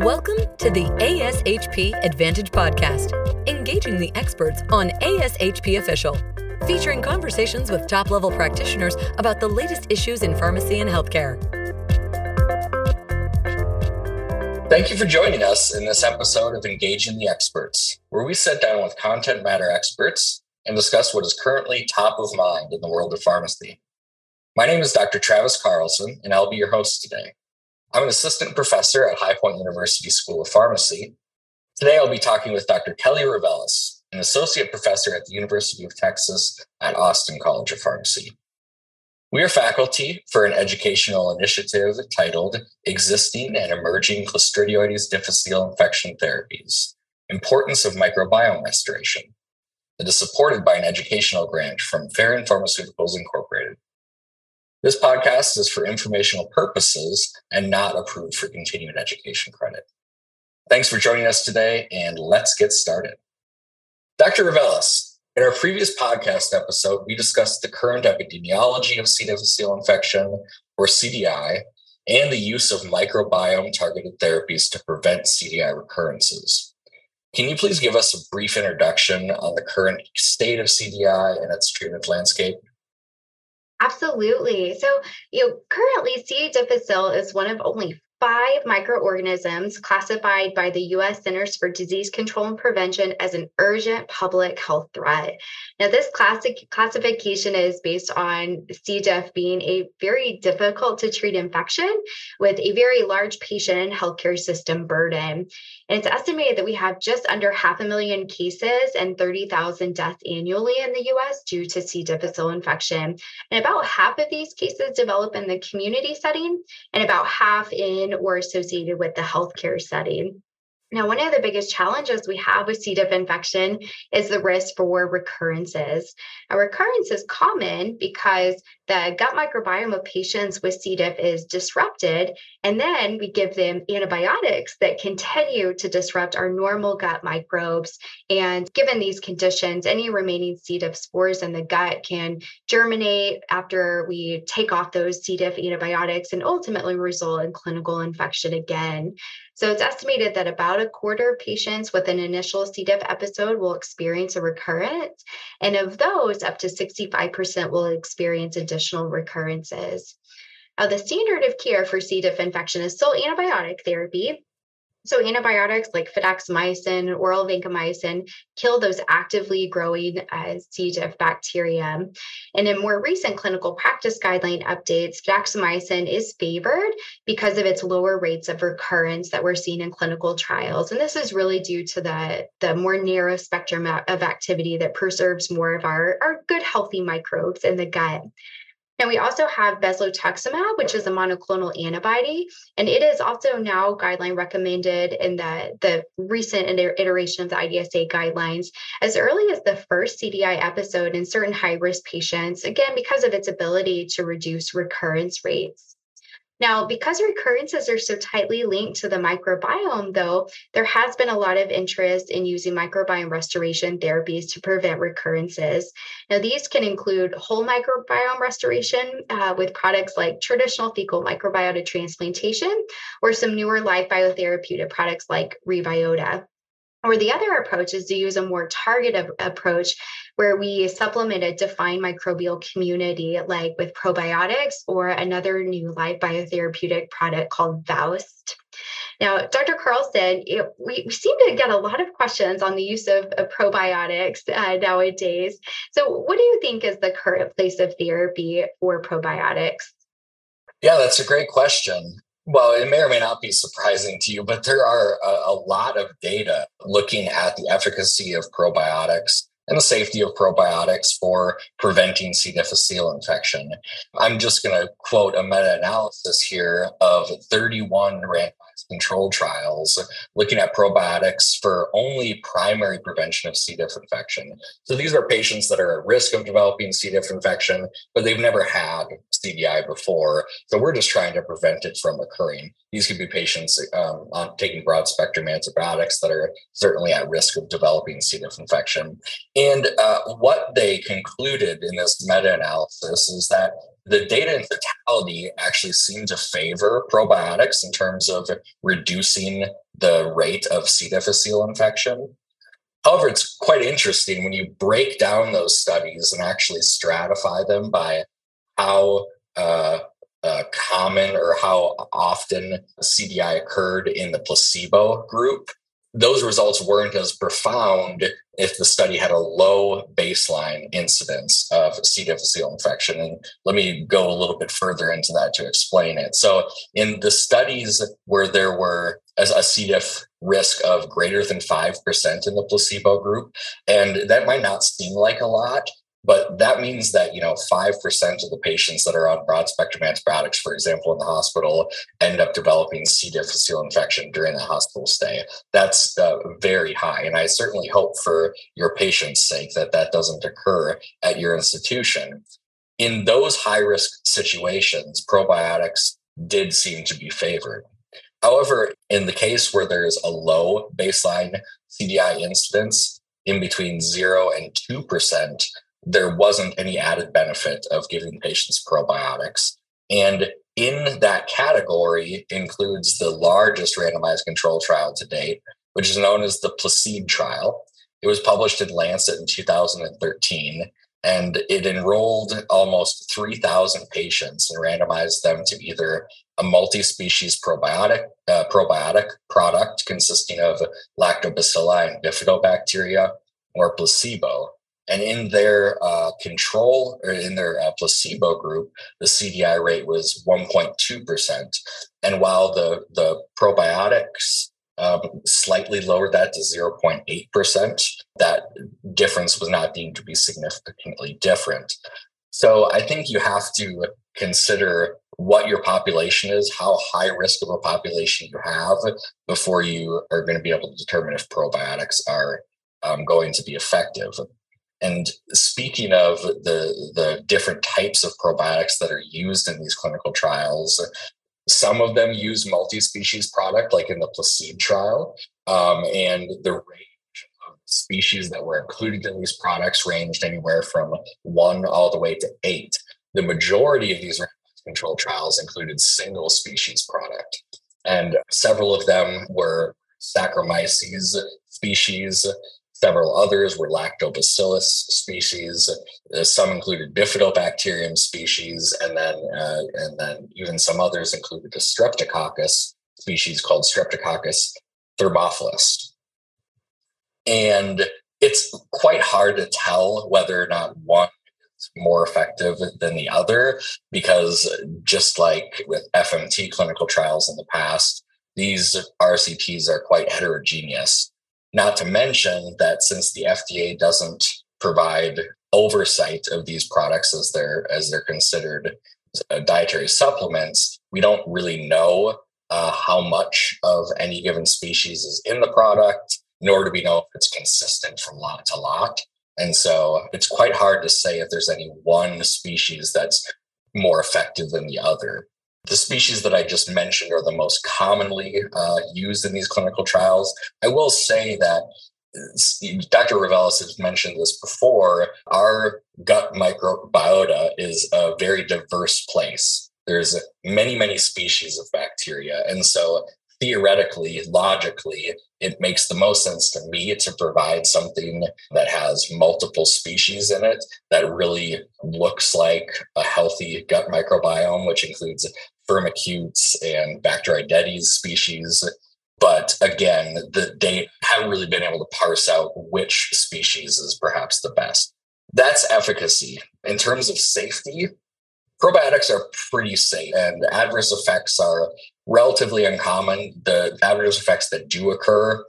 Welcome to the ASHP Advantage Podcast, engaging the experts on ASHP Official, featuring conversations with top level practitioners about the latest issues in pharmacy and healthcare. Thank you for joining us in this episode of Engaging the Experts, where we sit down with content matter experts and discuss what is currently top of mind in the world of pharmacy. My name is Dr. Travis Carlson, and I'll be your host today. I'm an assistant professor at High Point University School of Pharmacy. Today, I'll be talking with Dr. Kelly Reveles, an associate professor at the University of Texas at Austin College of Pharmacy. We are faculty for an educational initiative titled Existing and Emerging Clostridioides difficile infection therapies Importance of Microbiome Restoration. that is supported by an educational grant from Ferring Pharmaceuticals Incorporated. This podcast is for informational purposes and not approved for continuing education credit. Thanks for joining us today, and let's get started. Dr. Reveles, in our previous podcast episode, we discussed the current epidemiology of C. difficile infection, or CDI, and the use of microbiome targeted therapies to prevent CDI recurrences. Can you please give us a brief introduction on the current state of CDI and its treatment landscape? Absolutely. So, you know, currently C. difficile is one of only five microorganisms classified by the US Centers for Disease Control and Prevention as an urgent public health threat. Now, this classic classification is based on C. diff being a very difficult to treat infection with a very large patient and healthcare system burden. And it's estimated that we have just under half a million cases and 30,000 deaths annually in the US due to C. difficile infection. And about half of these cases develop in the community setting and about half in or associated with the healthcare setting. Now, one of the biggest challenges we have with C. diff infection is the risk for recurrences. A recurrence is common because the gut microbiome of patients with C. diff is disrupted, and then we give them antibiotics that continue to disrupt our normal gut microbes. And given these conditions, any remaining C. diff spores in the gut can germinate after we take off those C. diff antibiotics and ultimately result in clinical infection again. So it's estimated that about a quarter of patients with an initial C. diff episode will experience a recurrence. And of those, up to 65% will experience additional recurrences. Now, the standard of care for C. diff infection is still antibiotic therapy, so antibiotics like fidaxomicin, oral vancomycin kill those actively growing uh, C. diff bacteria. And in more recent clinical practice guideline updates, fidaxomicin is favored because of its lower rates of recurrence that we're seeing in clinical trials. And this is really due to the, the more narrow spectrum of activity that preserves more of our, our good healthy microbes in the gut. And we also have bezlotuximab, which is a monoclonal antibody, and it is also now guideline recommended in the, the recent iteration of the IDSA guidelines as early as the first CDI episode in certain high risk patients, again, because of its ability to reduce recurrence rates. Now, because recurrences are so tightly linked to the microbiome, though, there has been a lot of interest in using microbiome restoration therapies to prevent recurrences. Now, these can include whole microbiome restoration uh, with products like traditional fecal microbiota transplantation or some newer live biotherapeutic products like Rebyota. Or the other approach is to use a more targeted approach where we supplement a defined microbial community, like with probiotics or another new live biotherapeutic product called VOWST. Now, Dr. Carlson, it, we, we, seem to get a lot of questions on the use of, of probiotics uh, nowadays. So, what do you think is the current place of therapy for probiotics? Yeah, that's a great question. Well, it may or may not be surprising to you, but there are a, a, lot of data looking at the efficacy of probiotics and the safety of probiotics for preventing C. difficile infection. I'm just going to quote a meta analysis here of 31 randomized controlled trials looking at probiotics for only primary prevention of C. diff infection. So these are patients that are at risk of developing C. diff infection, but they've never had CDI before. So we're just trying to prevent it from occurring. These could be patients um, on taking broad spectrum antibiotics that are certainly at risk of developing C. diff infection. And uh, what they concluded in this meta analysis is that the data in totality actually seem to favor probiotics in terms of reducing the rate of C. difficile infection. However, it's quite interesting when you break down those studies and actually stratify them by how uh, uh, common or how often CDI occurred in the placebo group those results weren't as profound if the study had a low baseline incidence of C. difficile infection. And let me go a little bit further into that to explain it. So, in the studies where there were a, diff risk of greater than 5% in the placebo group, and that might not seem like a lot, but that means that, you know, 5% of the patients that are on broad spectrum antibiotics, for example, in the hospital, end up developing C. difficile infection during the hospital stay. That's uh, very high. And I certainly hope for your patient's sake that that doesn't occur at your institution. In those high risk situations, probiotics did seem to be favored. However, in the case where there's a low baseline CDI incidence in between zero and 2%, there wasn't any added benefit of giving patients probiotics. And in that category includes the largest randomized control trial to date, which is known as the PLACIDE trial. It was published in Lancet in 2013, and it enrolled almost 3,000 patients and randomized them to either a multi-species probiotic uh, probiotic product consisting of lactobacilli and bifidobacteria or placebo. And in their uh, control or in their uh, placebo group, the CDI rate was 1.2%. And while the, the probiotics um, slightly lowered that to 0.8%, that difference was not deemed to be significantly different. So I think you have to consider what your population is, how high risk of a population you have before you are going to be able to determine if probiotics are um, going to be effective. And speaking of the, the different types of probiotics that are used in these clinical trials, some of them use multi-species product, like in the Placide trial, um, and the range of species that were included in these products ranged anywhere from one all the way to eight. The majority of these control trials included single species product, and several of them were Saccharomyces species, Several others were lactobacillus species. Uh, some included bifidobacterium species, and then uh, and then even some others included a streptococcus species called Streptococcus thermophilus. And it's quite hard to tell whether or not one is more effective than the other because just like with FMT clinical trials in the past, these RCTs are quite heterogeneous. Not to mention that since the FDA doesn't provide oversight of these products as they're as they're considered uh, dietary supplements, we don't really know uh, how much of any given species is in the product, nor do we know if it's consistent from lot to lot. And so it's quite hard to say if there's any one species that's more effective than the other. The species that I just mentioned are the most commonly uh, used in these clinical trials. I will say that Dr. Reveles has mentioned this before. Our gut microbiota is a very diverse place. There's many, many species of bacteria. And so theoretically, logically, it makes the most sense to me to provide something that has multiple species in it that really looks like a healthy gut microbiome, which includes firmicutes and Bacteroidetes species. But again, the, they haven't really been able to parse out which species is perhaps the best. That's efficacy. In terms of safety, probiotics are pretty safe and adverse effects are relatively uncommon. The adverse effects that do occur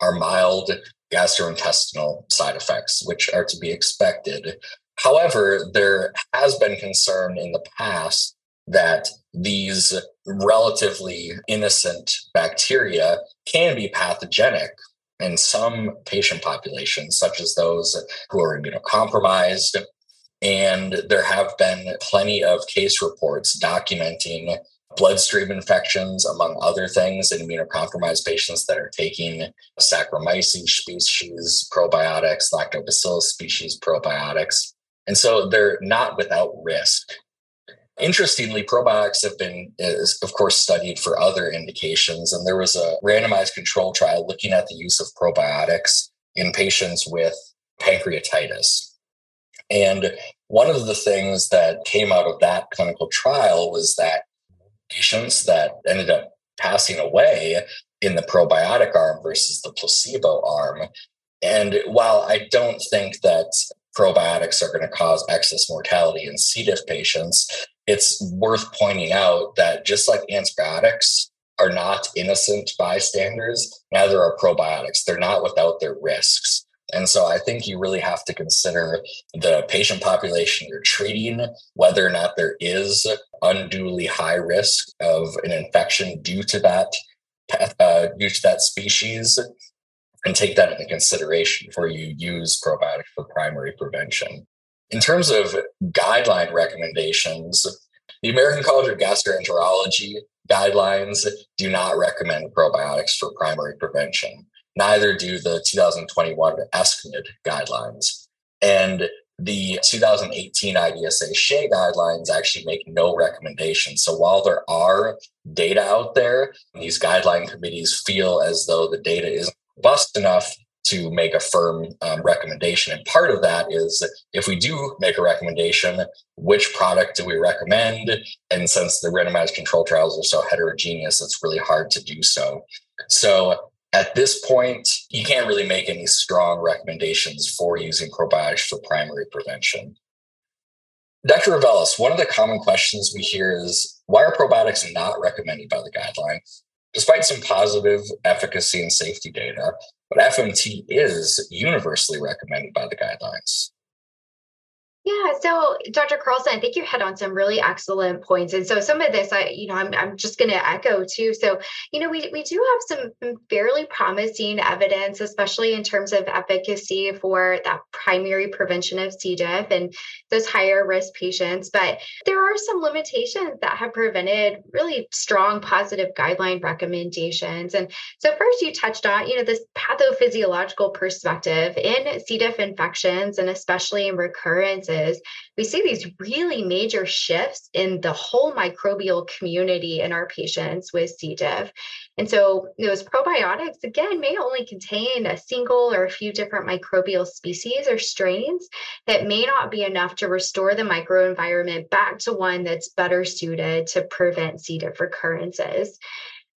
are mild gastrointestinal side effects, which are to be expected. However, there has been concern in the past that these relatively innocent bacteria can be pathogenic in some patient populations, such as those who are immunocompromised and there have been plenty of case reports documenting bloodstream infections, among other things, in immunocompromised patients that are taking Saccharomyces species probiotics, Lactobacillus species probiotics. And so they're not without risk. Interestingly, probiotics have been, is, of course, studied for other indications. And there was a randomized control trial looking at the use of probiotics in patients with pancreatitis. And one of the things that came out of that clinical trial was that patients that ended up passing away in the probiotic arm versus the placebo arm. And while I don't think that probiotics are going to cause excess mortality in C. diff patients, it's worth pointing out that just like antibiotics are not innocent bystanders, neither are probiotics. They're not without their risks. And so I think you really have to consider the patient population you're treating, whether or not there is unduly high risk of an infection due to that uh, due to that species, and take that into consideration before you use probiotics for primary prevention. In terms of guideline recommendations, the American College of Gastroenterology guidelines do not recommend probiotics for primary prevention. Neither do the 2021 ESCMID guidelines. And the 2018 IDSA SHEA guidelines actually make no recommendations. So while there are data out there, these guideline committees feel as though the data isn't robust enough to make a firm um, recommendation. And part of that is if we do make a recommendation, which product do we recommend? And since the randomized control trials are so heterogeneous, it's really hard to do so. So at this point, you can't really make any strong recommendations for using probiotics for primary prevention. Dr. Reveles, one of the common questions we hear is why are probiotics not recommended by the guidelines? Despite some positive efficacy and safety data, but FMT is universally recommended by the guidelines. Yeah, so Dr. Carlson, I think you hit on some really excellent points. And so some of this I, you know, I'm, I'm just going to echo too. So, you know, we, we do have some fairly promising evidence, especially in terms of efficacy for that primary prevention of C. diff and those higher risk patients. But there are some limitations that have prevented really strong positive guideline recommendations. And so first you touched on, you know, this pathophysiological perspective in C. diff infections and especially in recurrence we see these really major shifts in the whole microbial community in our patients with C. diff. And so those probiotics, again, may only contain a single or a few different microbial species or strains that may not be enough to restore the microenvironment back to one that's better suited to prevent C. diff recurrences.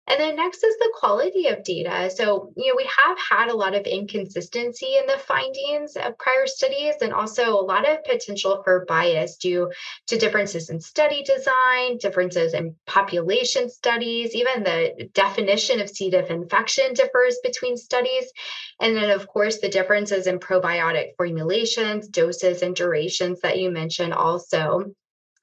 And then next is the quality of data. So, you know, we have had a lot of inconsistency in the findings of prior studies and also a lot of potential for bias due to differences in study design, differences in population studies, even the definition of C. diff infection differs between studies. And then, of course, the differences in probiotic formulations, doses, and durations that you mentioned also.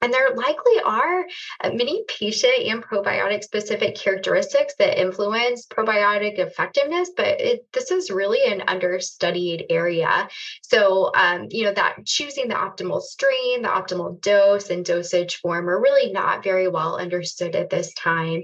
And there likely are uh, many patient and probiotic specific characteristics that influence probiotic effectiveness, but it, this is really an understudied area. So, um, you know, that choosing the optimal strain, the optimal dose, and dosage form are really not very well understood at this time.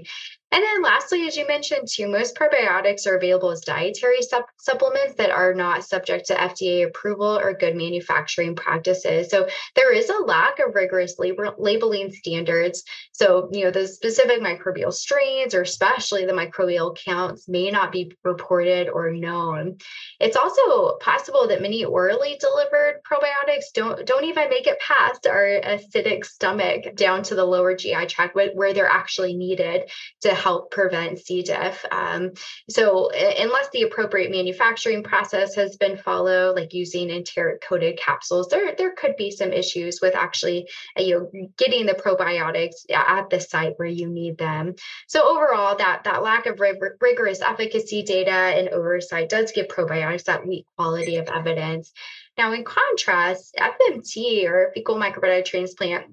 And then lastly, as you mentioned too, most probiotics are available as dietary sup- supplements that are not subject to FDA approval or good manufacturing practices. So there is a lack of rigorous lab- labeling standards. So, you know, the specific microbial strains or especially the microbial counts may not be reported or known. It's also possible that many orally delivered probiotics don't don't even make it past our acidic stomach down to the lower GI tract where they're actually needed to help prevent C. diff. Um, so, unless the appropriate manufacturing process has been followed, like using enteric coated capsules, there, there could be some issues with actually uh, you know, getting the probiotics at the site where you need them. So, overall, that, that lack of rig- rigorous efficacy data and oversight does give probiotics that weak quality of evidence. Now, in contrast, FMT or fecal microbiota transplant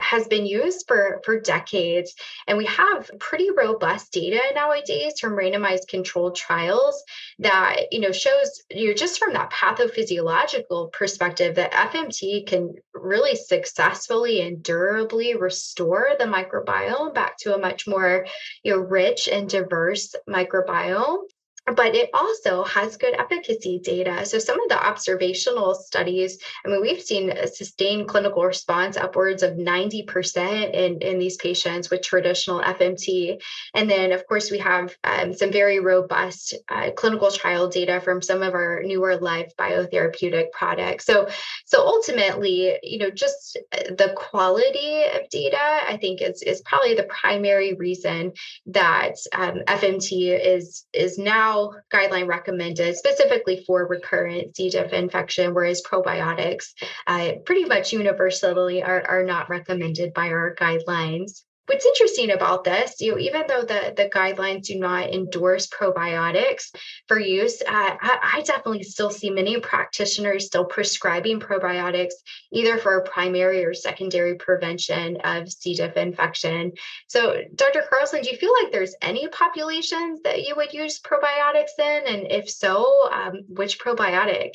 has been used for, for decades. And we have pretty robust data nowadays from randomized controlled trials that, you know, shows you know, just from that pathophysiological perspective that FMT can really successfully and durably restore the microbiome back to a much more, you know, rich and diverse microbiome. But it also has good efficacy data. So some of the observational studies, I mean, we've seen a sustained clinical response upwards of 90% in, in these patients with traditional FMT. And then, of course, we have um, some very robust uh, clinical trial data from some of our newer live biotherapeutic products. So, so ultimately, you know, just uh, the quality of data, I think is, is probably the primary reason that um, FMT is, is now guideline recommended specifically for recurrent C. diff infection, whereas probiotics uh, pretty much universally are, are not recommended by our guidelines. What's interesting about this, you know, even though the, the guidelines do not endorse probiotics for use, uh, I, I, definitely still see many practitioners still prescribing probiotics either for primary or secondary prevention of C. diff infection. So, Dr. Carlson, do you feel like there's any populations that you would use probiotics in? And if so, um, which probiotic?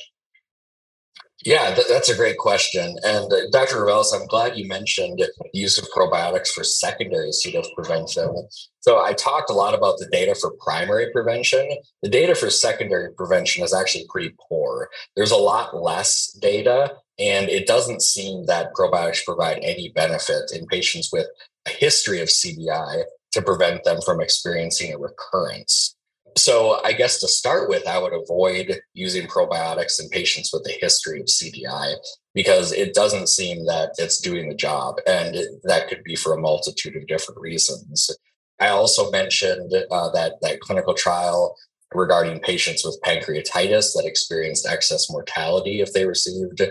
Yeah, th- that's a great question. And uh, Dr. Reveles, I'm glad you mentioned use of probiotics for secondary C. diff prevention. So I talked a lot about the data for primary prevention. The data for secondary prevention is actually pretty poor. There's a lot less data, and it doesn't seem that probiotics provide any benefit in patients with a history of CDI to prevent them from experiencing a recurrence. So, I guess to start with, I would avoid using probiotics in patients with a history of CDI because it doesn't seem that it's doing the job. And that could be for a multitude of different reasons. I also mentioned uh, that, that clinical trial regarding patients with pancreatitis that experienced excess mortality if they received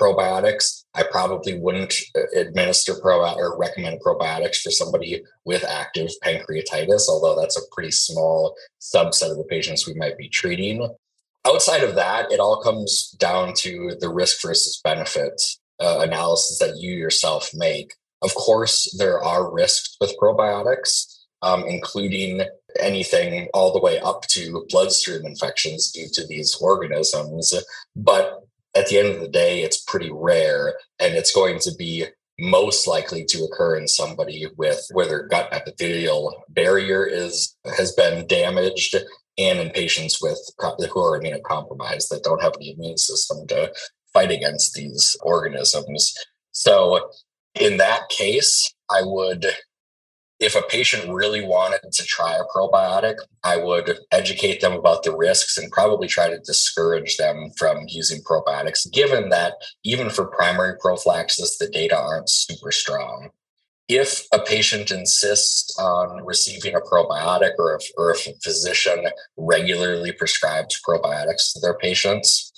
probiotics. I probably wouldn't uh, administer pro or recommend probiotics for somebody with active pancreatitis, although that's a pretty small subset of the patients we might be treating. Outside of that, it all comes down to the risk versus benefit uh, analysis that you yourself make. Of course, there are risks with probiotics, um, including anything all the way up to bloodstream infections due to these organisms. But at the end of the day, it's pretty rare and it's going to be most likely to occur in somebody with where their gut epithelial barrier is has been damaged and in patients with who are immunocompromised that don't have the immune system to fight against these organisms. So in that case, I would if a patient really wanted to try a probiotic, I would educate them about the risks and probably try to discourage them from using probiotics, given that even for primary prophylaxis, the data aren't super strong. If a patient insists on receiving a probiotic or if, or if a physician regularly prescribes probiotics to their patients,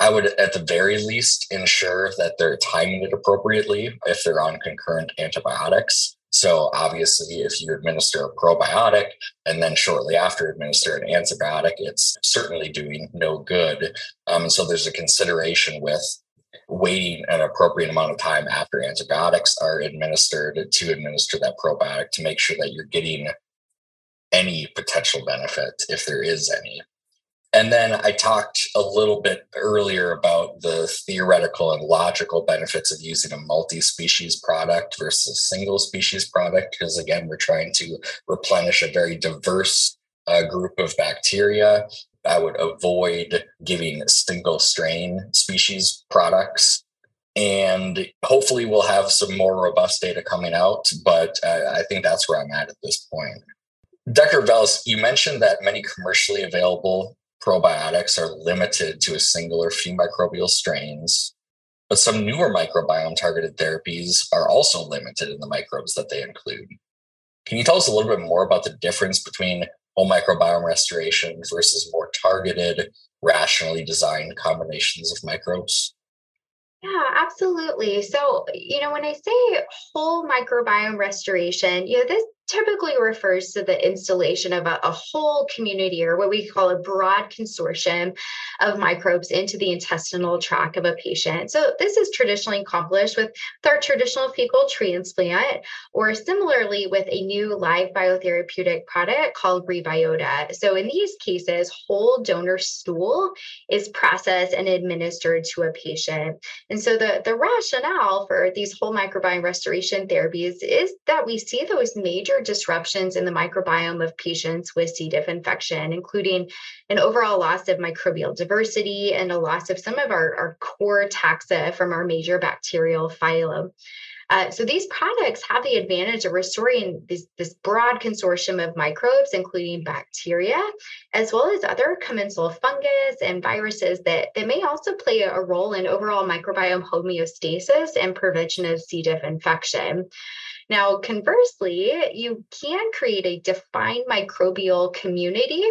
I would at the very least ensure that they're timing it appropriately if they're on concurrent antibiotics so obviously, if you administer a probiotic and then shortly after administer an antibiotic, it's certainly doing no good. Um, so there's a consideration with waiting an appropriate amount of time after antibiotics are administered to administer that probiotic to make sure that you're getting any potential benefit if there is any. And then I talked a little bit earlier about the theoretical and logical benefits of using a multi species product versus single species product, because again, we're trying to replenish a very diverse uh, group of bacteria. I would avoid giving single strain species products. And hopefully, we'll have some more robust data coming out, but uh, I think that's where I'm at at this point. Dr. Bells, you mentioned that many commercially available probiotics are limited to a single or few microbial strains, but some newer microbiome targeted therapies are also limited in the microbes that they include. Can you tell us a little bit more about the difference between whole microbiome restoration versus more targeted, rationally designed combinations of microbes? Yeah, absolutely. So, you know, when I say whole microbiome restoration, you know, this typically refers to the installation of a, a, whole community or what we call a broad consortium of microbes into the intestinal tract of a patient. So this is traditionally accomplished with our traditional fecal transplant or similarly with a new live biotherapeutic product called Rebyota. So in these cases, whole donor stool is processed and administered to a patient. And so the, the rationale for these whole microbiome restoration therapies is that we see those major disruptions in the microbiome of patients with C. diff infection, including an overall loss of microbial diversity and a loss of some of our, our core taxa from our major bacterial phylum. Uh, so these products have the advantage of restoring this, this broad consortium of microbes, including bacteria, as well as other commensal fungus and viruses that, that may also play a role in overall microbiome homeostasis and prevention of C. diff infection. Now, conversely, you can create a defined microbial community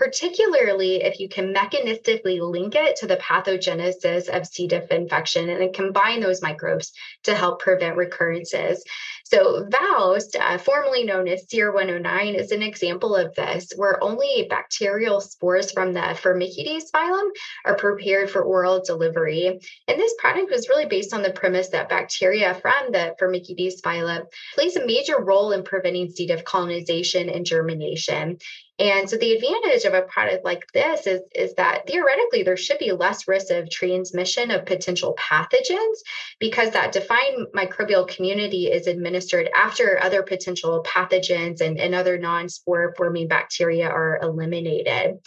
particularly if you can mechanistically link it to the pathogenesis of C. diff infection and then combine those microbes to help prevent recurrences. So, VOWST, uh, formerly known as SER-109, is an example of this, where only bacterial spores from the Firmicutes phylum are prepared for oral delivery. And this product was really based on the premise that bacteria from the Firmicutes phylum plays a major role in preventing C. diff colonization and germination. And so the advantage of a product like this is, is that theoretically there should be less risk of transmission of potential pathogens because that defined microbial community is administered after other potential pathogens and, and other non-spore forming bacteria are eliminated.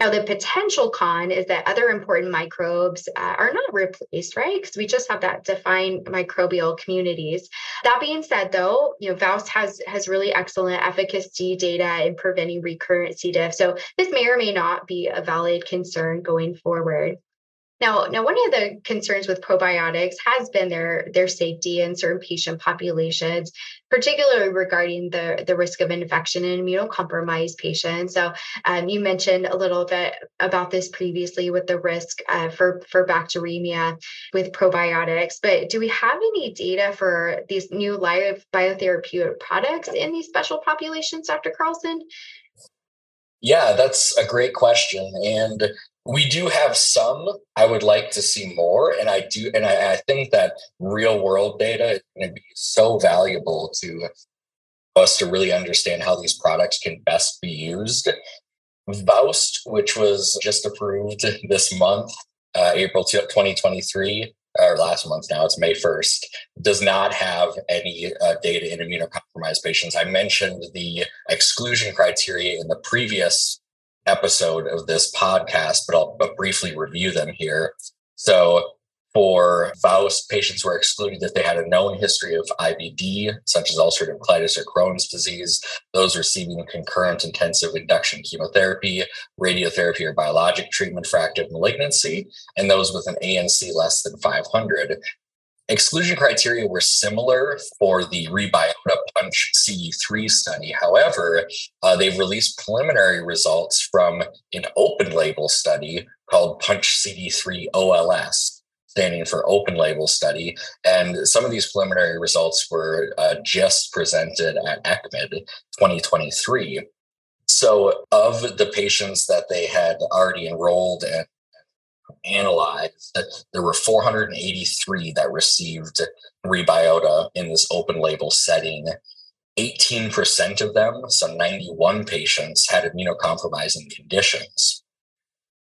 Now, the potential con is that other important microbes uh, are not replaced, right? Because we just have that defined microbial communities. That being said, though, you know, VOWST has has really excellent efficacy data in preventing recurrent C. diff. So this may or may not be a valid concern going forward. Now, now one of the concerns with probiotics has been their their safety in certain patient populations, particularly regarding the, the risk of infection in immunocompromised patients. So um, you mentioned a little bit about this previously with the risk uh, for, for bacteremia with probiotics, but do we have any data for these new live biotherapeutic products in these special populations, Dr. Carlson? Yeah, that's a great question. And we do have some. I would like to see more. And I do, and I, I think that real world data is going to be so valuable to us to really understand how these products can best be used. VOWST, which was just approved this month, uh, April 2023, or last month now, it's May 1st, does not have any uh, data in immunocompromised patients. I mentioned the exclusion criteria in the previous episode of this podcast, but I'll briefly review them here. So, for VOWST, patients were excluded if they had a known history of IBD, such as ulcerative colitis or Crohn's disease, those receiving concurrent intensive induction chemotherapy, radiotherapy, or biologic treatment for active malignancy, and those with an ANC less than 500. Exclusion criteria were similar for the Rebyota Punch CD3 study. However, uh, they've released preliminary results from an open label study called Punch CD3 OLS, standing for open label study. And some of these preliminary results were uh, just presented at ECCMID 2023. So, of the patients that they had already enrolled and analyzed, there were 483 that received Rebyota in this open label setting. 18% of them, so 91 patients, had immunocompromising conditions.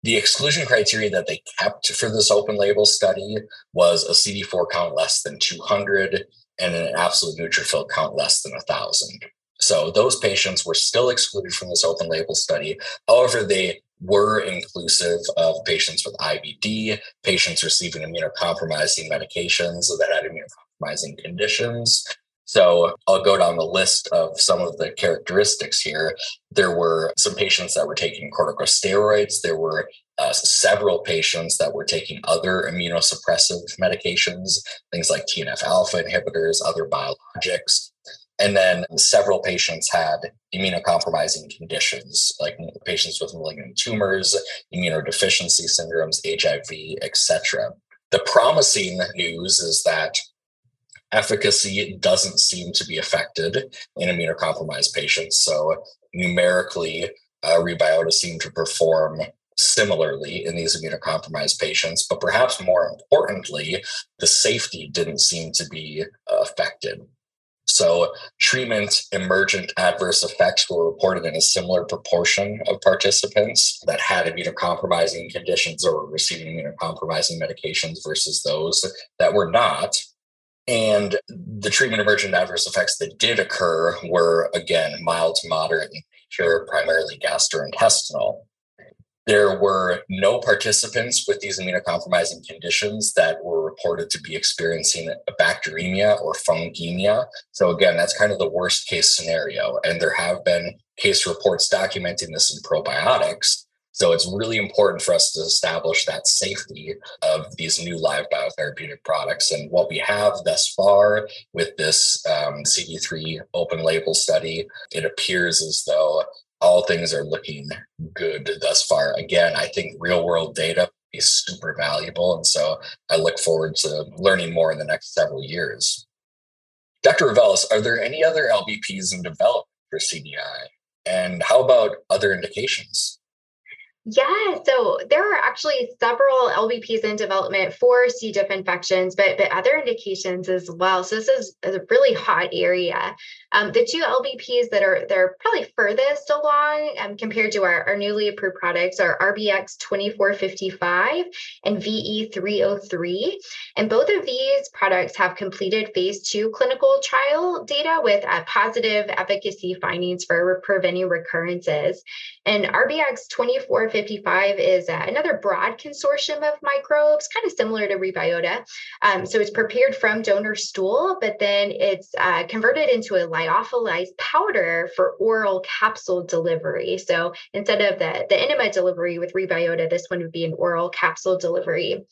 The exclusion criteria that they kept for this open label study was a CD4 count less than 200 and an absolute neutrophil count less than 1,000. So those patients were still excluded from this open label study. However, they were inclusive of patients with IBD, patients receiving immunocompromising medications that had immunocompromising conditions. So I'll go down the list of some of the characteristics here. There were some patients that were taking corticosteroids. There were uh, several patients that were taking other immunosuppressive medications, things like TNF alpha inhibitors, other biologics. And then several patients had immunocompromising conditions, like patients with malignant tumors, immunodeficiency syndromes, HIV, etc. The promising news is that efficacy doesn't seem to be affected in immunocompromised patients. So numerically, uh, Rebyota seemed to perform similarly in these immunocompromised patients, but perhaps more importantly, the safety didn't seem to be uh, affected. So, treatment emergent adverse effects were reported in a similar proportion of participants that had immunocompromising conditions or were receiving immunocompromising medications versus those that were not. And the treatment emergent adverse effects that did occur were, again, mild to moderate in nature, primarily gastrointestinal. There were no participants with these immunocompromising conditions that were reported to be experiencing bacteremia or fungemia. So, again, that's kind of the worst case scenario. And there have been case reports documenting this in probiotics. So, it's really important for us to establish that safety of these new live biotherapeutic products. And what we have thus far with this um, CD3 open label study, it appears as though all things are looking good thus far. Again, I think real world data is super valuable. And so I look forward to learning more in the next several years. Dr. Reveles, are there any other LBPs in development for CDI? And how about other indications? Yeah, so there are actually several LBPs in development for C. diff infections, but but other indications as well. So this is, is a really hot area. Um, the two LBPs that are they're probably furthest along um, compared to our, our newly approved products are RBX 2455 and VE 303. And both of these products have completed phase two clinical trial data with uh, positive efficacy findings for preventing recurrences. And RBX 2455 is uh, another broad consortium of microbes, kind of similar to Rebyota. Um, so it's prepared from donor stool, but then it's uh, converted into a lyophilized powder for oral capsule delivery. So instead of the, the enema delivery with Rebyota, this one would be an oral capsule delivery.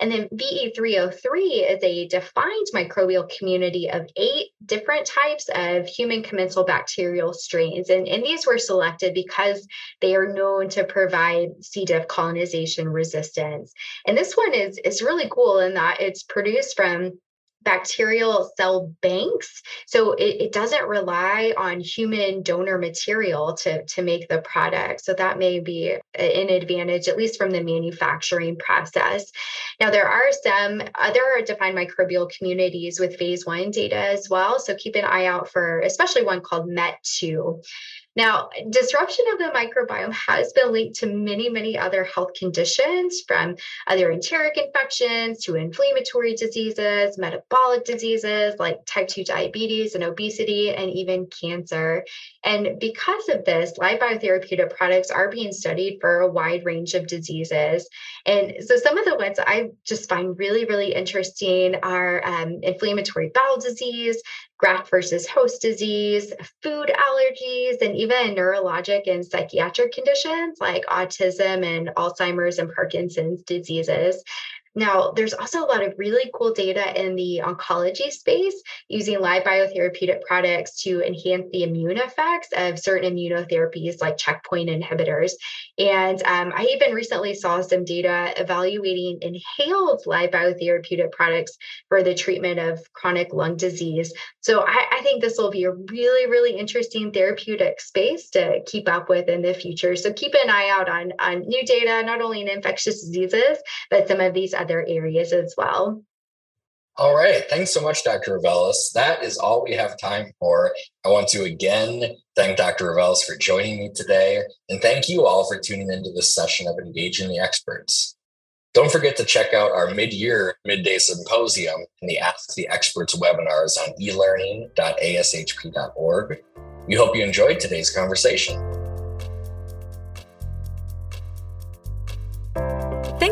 And then VE303 is a defined microbial community of eight different types of human commensal bacterial strains. And, and these were selected because they are known to provide C. diff colonization resistance. And this one is, is really cool in that it's produced from bacterial cell banks. So it, it, doesn't rely on human donor material to, to make the product. So that may be an advantage, at least from the manufacturing process. Now, there are some other defined microbial communities with phase one data as well. So keep an eye out for especially one called MET2. Now, disruption of the microbiome has been linked to many, many other health conditions from other enteric infections to inflammatory diseases, metabolic diseases like type 2 diabetes and obesity, and even cancer. And because of this, live biotherapeutic products are being studied for a wide range of diseases. And so some of the ones I just find really, really interesting are um, inflammatory bowel disease, graft versus host disease, food allergies, and even neurologic and psychiatric conditions like autism and Alzheimer's and Parkinson's diseases. Now, there's also a lot of really cool data in the oncology space using live biotherapeutic products to enhance the immune effects of certain immunotherapies like checkpoint inhibitors. And um, I even recently saw some data evaluating inhaled live biotherapeutic products for the treatment of chronic lung disease. So I, I think this will be a really, really interesting therapeutic space to keep up with in the future. So keep an eye out on, on new data, not only in infectious diseases, but some of these other areas as well. All right. Thanks so much, Dr. Reveles. That is all we have time for. I want to again thank Dr. Reveles for joining me today. And thank you all for tuning into this session of Engaging the Experts. Don't forget to check out our mid year midday symposium and the Ask the Experts webinars on elearning.ashp.org. We hope you enjoyed today's conversation.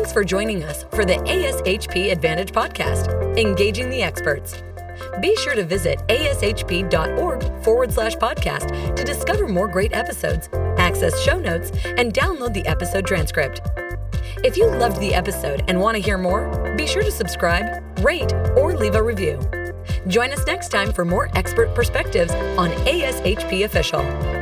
Thanks for joining us for the ASHP Advantage podcast, Engaging the Experts. Be sure to visit ashp.org forward slash podcast to discover more great episodes, access show notes, and download the episode transcript. If you loved the episode and want to hear more, be sure to subscribe, rate, or leave a review. Join us next time for more expert perspectives on ASHP Official.